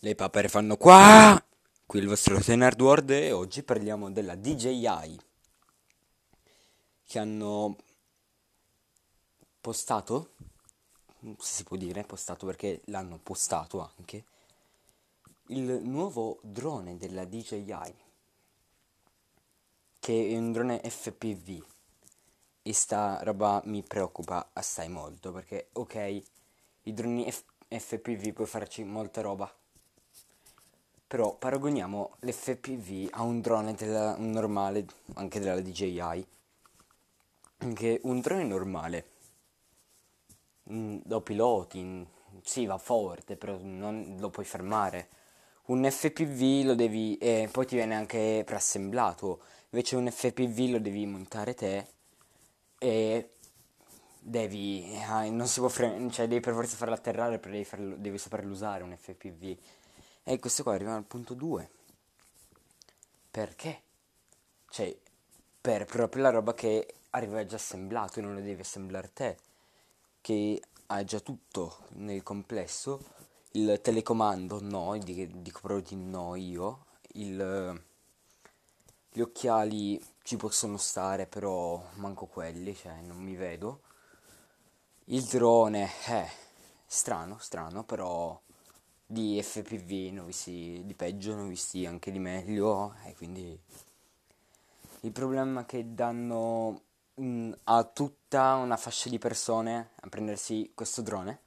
Le papere fanno qua! Qui il vostro Tenard World e oggi parliamo della DJI che hanno postato, se si può dire postato perché l'hanno postato anche, il nuovo drone della DJI che è un drone FPV e sta roba mi preoccupa assai molto perché ok i droni F- FPV puoi farci molta roba però paragoniamo l'FPV a un drone della, normale, anche della DJI. Che un drone normale mm, lo piloti, mm, sì va forte, però non lo puoi fermare. Un FPV lo devi, e poi ti viene anche preassemblato, invece un FPV lo devi montare te e devi, eh, non si può frenare, cioè devi per forza farlo atterrare, devi, farlo, devi saperlo usare un FPV. E questo qua arriva al punto 2. Perché? Cioè, per proprio la roba che arriva già assemblato e non lo devi assemblare te, che ha già tutto nel complesso. Il telecomando no, dico proprio di no io. Il, gli occhiali ci possono stare, però manco quelli, cioè non mi vedo. Il drone, eh, strano, strano, però di FPV ne ho visti di peggio, ne ho visti anche di meglio e quindi il problema è che danno mh, mm, a tutta una fascia di persone a prendersi questo drone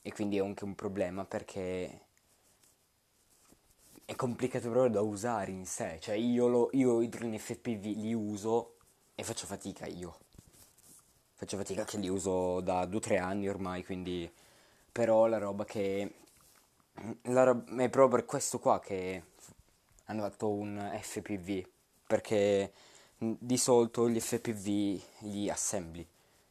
e quindi è anche un problema perché è complicato proprio da usare in sé, cioè io, lo, io i droni FPV li uso e faccio fatica io. Faccio fatica che li uso da 2-3 anni ormai, quindi però la roba che rob- è proprio per questo qua che hanno fatto un FPV, perché di solito gli FPV li assembli.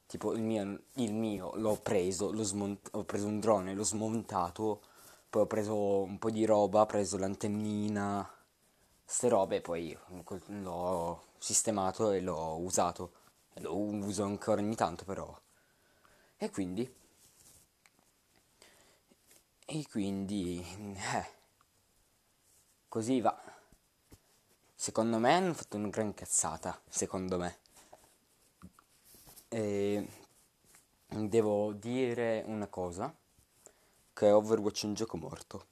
Tipo il mio, il mio l'ho preso, l'ho smont- ho preso un drone, l'ho smontato, poi ho preso un po' di roba, ho preso l'antennina, ste robe, poi l'ho sistemato e l'ho usato. Lo uso ancora ogni tanto però. E quindi e quindi, eh, così va. Secondo me hanno fatto una gran cazzata, secondo me. E devo dire una cosa, che Overwatch è un gioco morto.